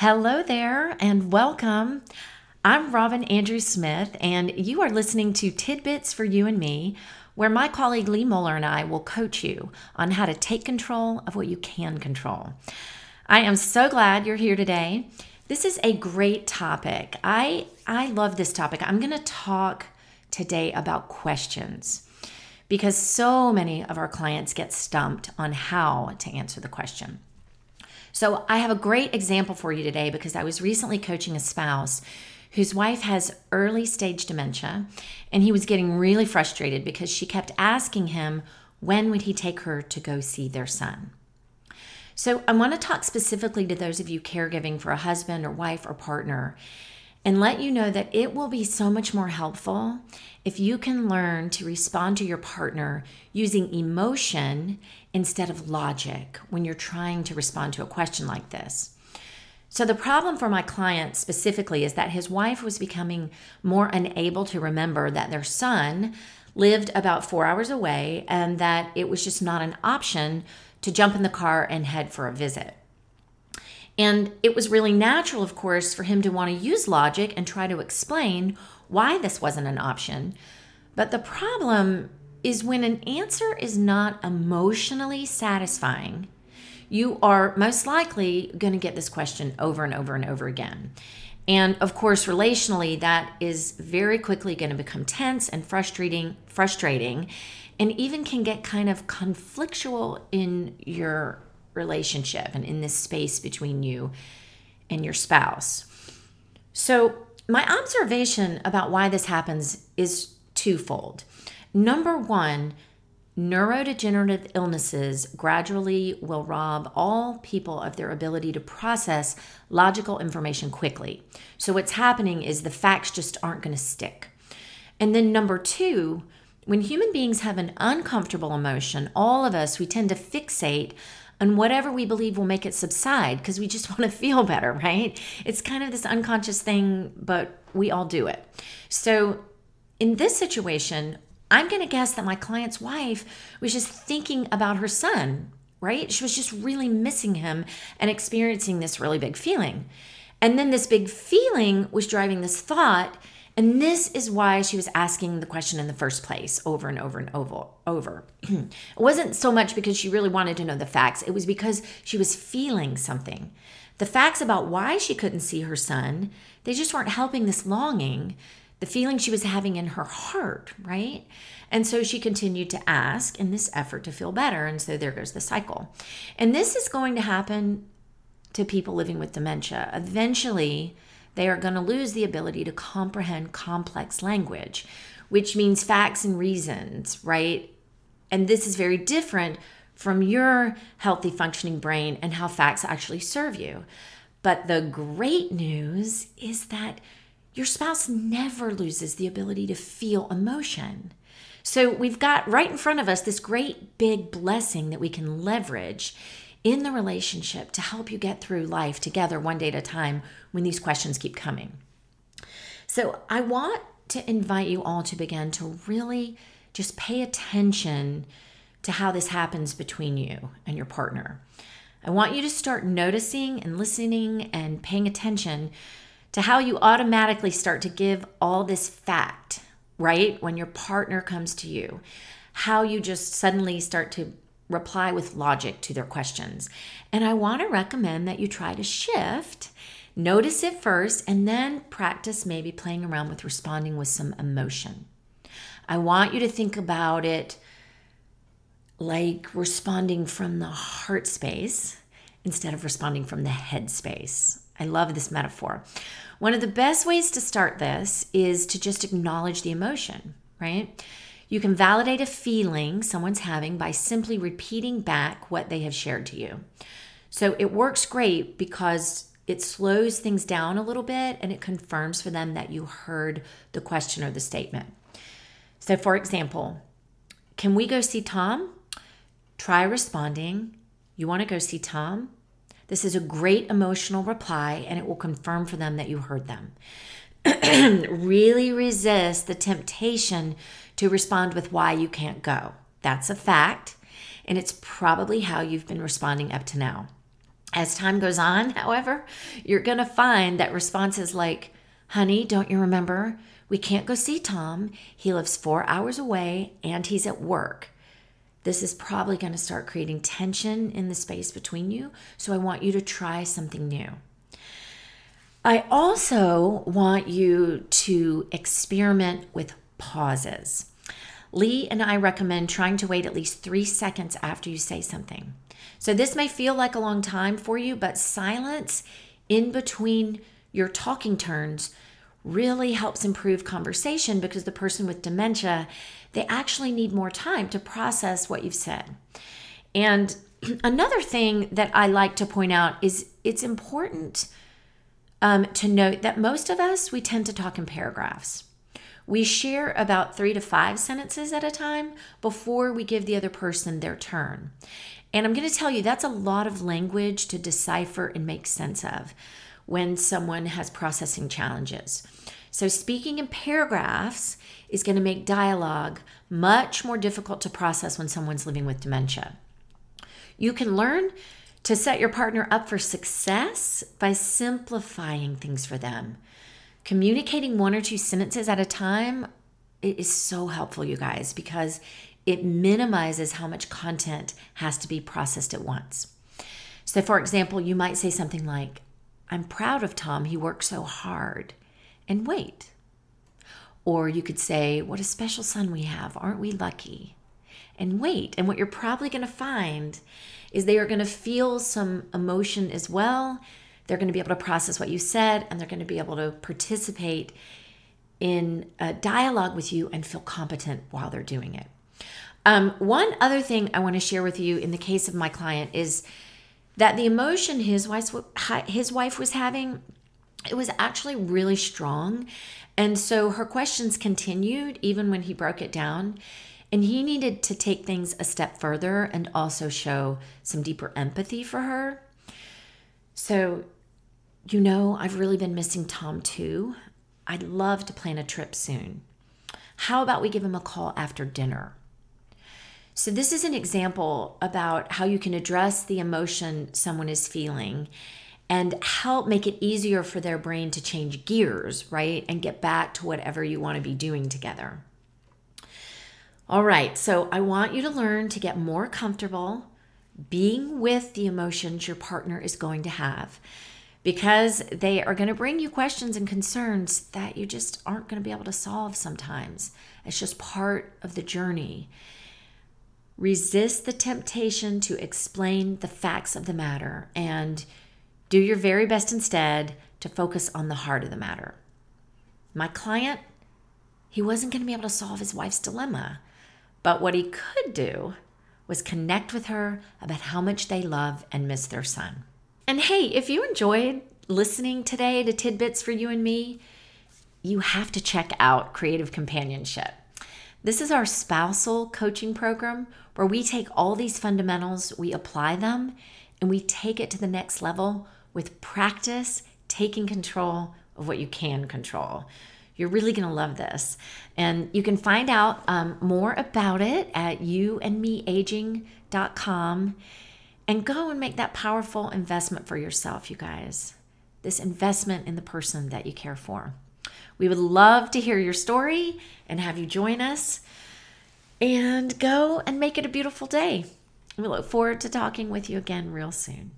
Hello there and welcome. I'm Robin Andrew Smith, and you are listening to Tidbits for You and Me, where my colleague Lee Moeller and I will coach you on how to take control of what you can control. I am so glad you're here today. This is a great topic. I I love this topic. I'm going to talk today about questions because so many of our clients get stumped on how to answer the question. So, I have a great example for you today because I was recently coaching a spouse whose wife has early stage dementia and he was getting really frustrated because she kept asking him when would he take her to go see their son. So, I want to talk specifically to those of you caregiving for a husband or wife or partner and let you know that it will be so much more helpful if you can learn to respond to your partner using emotion instead of logic when you're trying to respond to a question like this. So, the problem for my client specifically is that his wife was becoming more unable to remember that their son lived about four hours away and that it was just not an option to jump in the car and head for a visit. And it was really natural, of course, for him to want to use logic and try to explain why this wasn't an option. But the problem is when an answer is not emotionally satisfying, you are most likely going to get this question over and over and over again. And of course, relationally, that is very quickly going to become tense and frustrating, frustrating, and even can get kind of conflictual in your relationship and in this space between you and your spouse. So, my observation about why this happens is twofold. Number one, neurodegenerative illnesses gradually will rob all people of their ability to process logical information quickly. So, what's happening is the facts just aren't going to stick. And then, number two, when human beings have an uncomfortable emotion, all of us, we tend to fixate on whatever we believe will make it subside because we just want to feel better, right? It's kind of this unconscious thing, but we all do it. So, in this situation, I'm going to guess that my client's wife was just thinking about her son, right? She was just really missing him and experiencing this really big feeling. And then this big feeling was driving this thought and this is why she was asking the question in the first place over and over and over. over. it wasn't so much because she really wanted to know the facts, it was because she was feeling something. The facts about why she couldn't see her son, they just weren't helping this longing, the feeling she was having in her heart, right? And so she continued to ask in this effort to feel better. And so there goes the cycle. And this is going to happen to people living with dementia. Eventually, they are going to lose the ability to comprehend complex language, which means facts and reasons, right? And this is very different from your healthy functioning brain and how facts actually serve you. But the great news is that your spouse never loses the ability to feel emotion. So we've got right in front of us this great big blessing that we can leverage in the relationship to help you get through life together one day at a time when these questions keep coming. So, I want to invite you all to begin to really just pay attention to how this happens between you and your partner. I want you to start noticing and listening and paying attention to how you automatically start to give all this fact, right? When your partner comes to you, how you just suddenly start to reply with logic to their questions. And I want to recommend that you try to shift, notice it first, and then practice maybe playing around with responding with some emotion. I want you to think about it like responding from the heart space instead of responding from the head space. I love this metaphor. One of the best ways to start this is to just acknowledge the emotion, right? You can validate a feeling someone's having by simply repeating back what they have shared to you. So it works great because it slows things down a little bit and it confirms for them that you heard the question or the statement. So, for example, can we go see Tom? Try responding, You want to go see Tom? This is a great emotional reply and it will confirm for them that you heard them. really resist the temptation to respond with why you can't go. That's a fact, and it's probably how you've been responding up to now. As time goes on, however, you're going to find that responses like, Honey, don't you remember? We can't go see Tom. He lives four hours away and he's at work. This is probably going to start creating tension in the space between you. So I want you to try something new. I also want you to experiment with pauses. Lee and I recommend trying to wait at least three seconds after you say something. So this may feel like a long time for you, but silence in between your talking turns really helps improve conversation because the person with dementia they actually need more time to process what you've said. And another thing that I like to point out is it's important um, to note that most of us we tend to talk in paragraphs. We share about three to five sentences at a time before we give the other person their turn. And I'm going to tell you that's a lot of language to decipher and make sense of when someone has processing challenges. So, speaking in paragraphs is going to make dialogue much more difficult to process when someone's living with dementia. You can learn to set your partner up for success by simplifying things for them. Communicating one or two sentences at a time it is so helpful, you guys, because it minimizes how much content has to be processed at once. So, for example, you might say something like, I'm proud of Tom, he worked so hard, and wait. Or you could say, What a special son we have, aren't we lucky? And wait. And what you're probably going to find is they are going to feel some emotion as well they're going to be able to process what you said and they're going to be able to participate in a dialogue with you and feel competent while they're doing it. Um, one other thing I want to share with you in the case of my client is that the emotion his wife his wife was having it was actually really strong and so her questions continued even when he broke it down and he needed to take things a step further and also show some deeper empathy for her so you know, I've really been missing Tom too. I'd love to plan a trip soon. How about we give him a call after dinner? So, this is an example about how you can address the emotion someone is feeling and help make it easier for their brain to change gears, right? And get back to whatever you want to be doing together. All right, so I want you to learn to get more comfortable being with the emotions your partner is going to have because they are going to bring you questions and concerns that you just aren't going to be able to solve sometimes. It's just part of the journey. Resist the temptation to explain the facts of the matter and do your very best instead to focus on the heart of the matter. My client, he wasn't going to be able to solve his wife's dilemma, but what he could do was connect with her about how much they love and miss their son. And hey, if you enjoyed listening today to Tidbits for You and Me, you have to check out Creative Companionship. This is our spousal coaching program where we take all these fundamentals, we apply them, and we take it to the next level with practice, taking control of what you can control. You're really going to love this. And you can find out um, more about it at youandmeaging.com and go and make that powerful investment for yourself, you guys. This investment in the person that you care for. We would love to hear your story and have you join us and go and make it a beautiful day. We look forward to talking with you again real soon.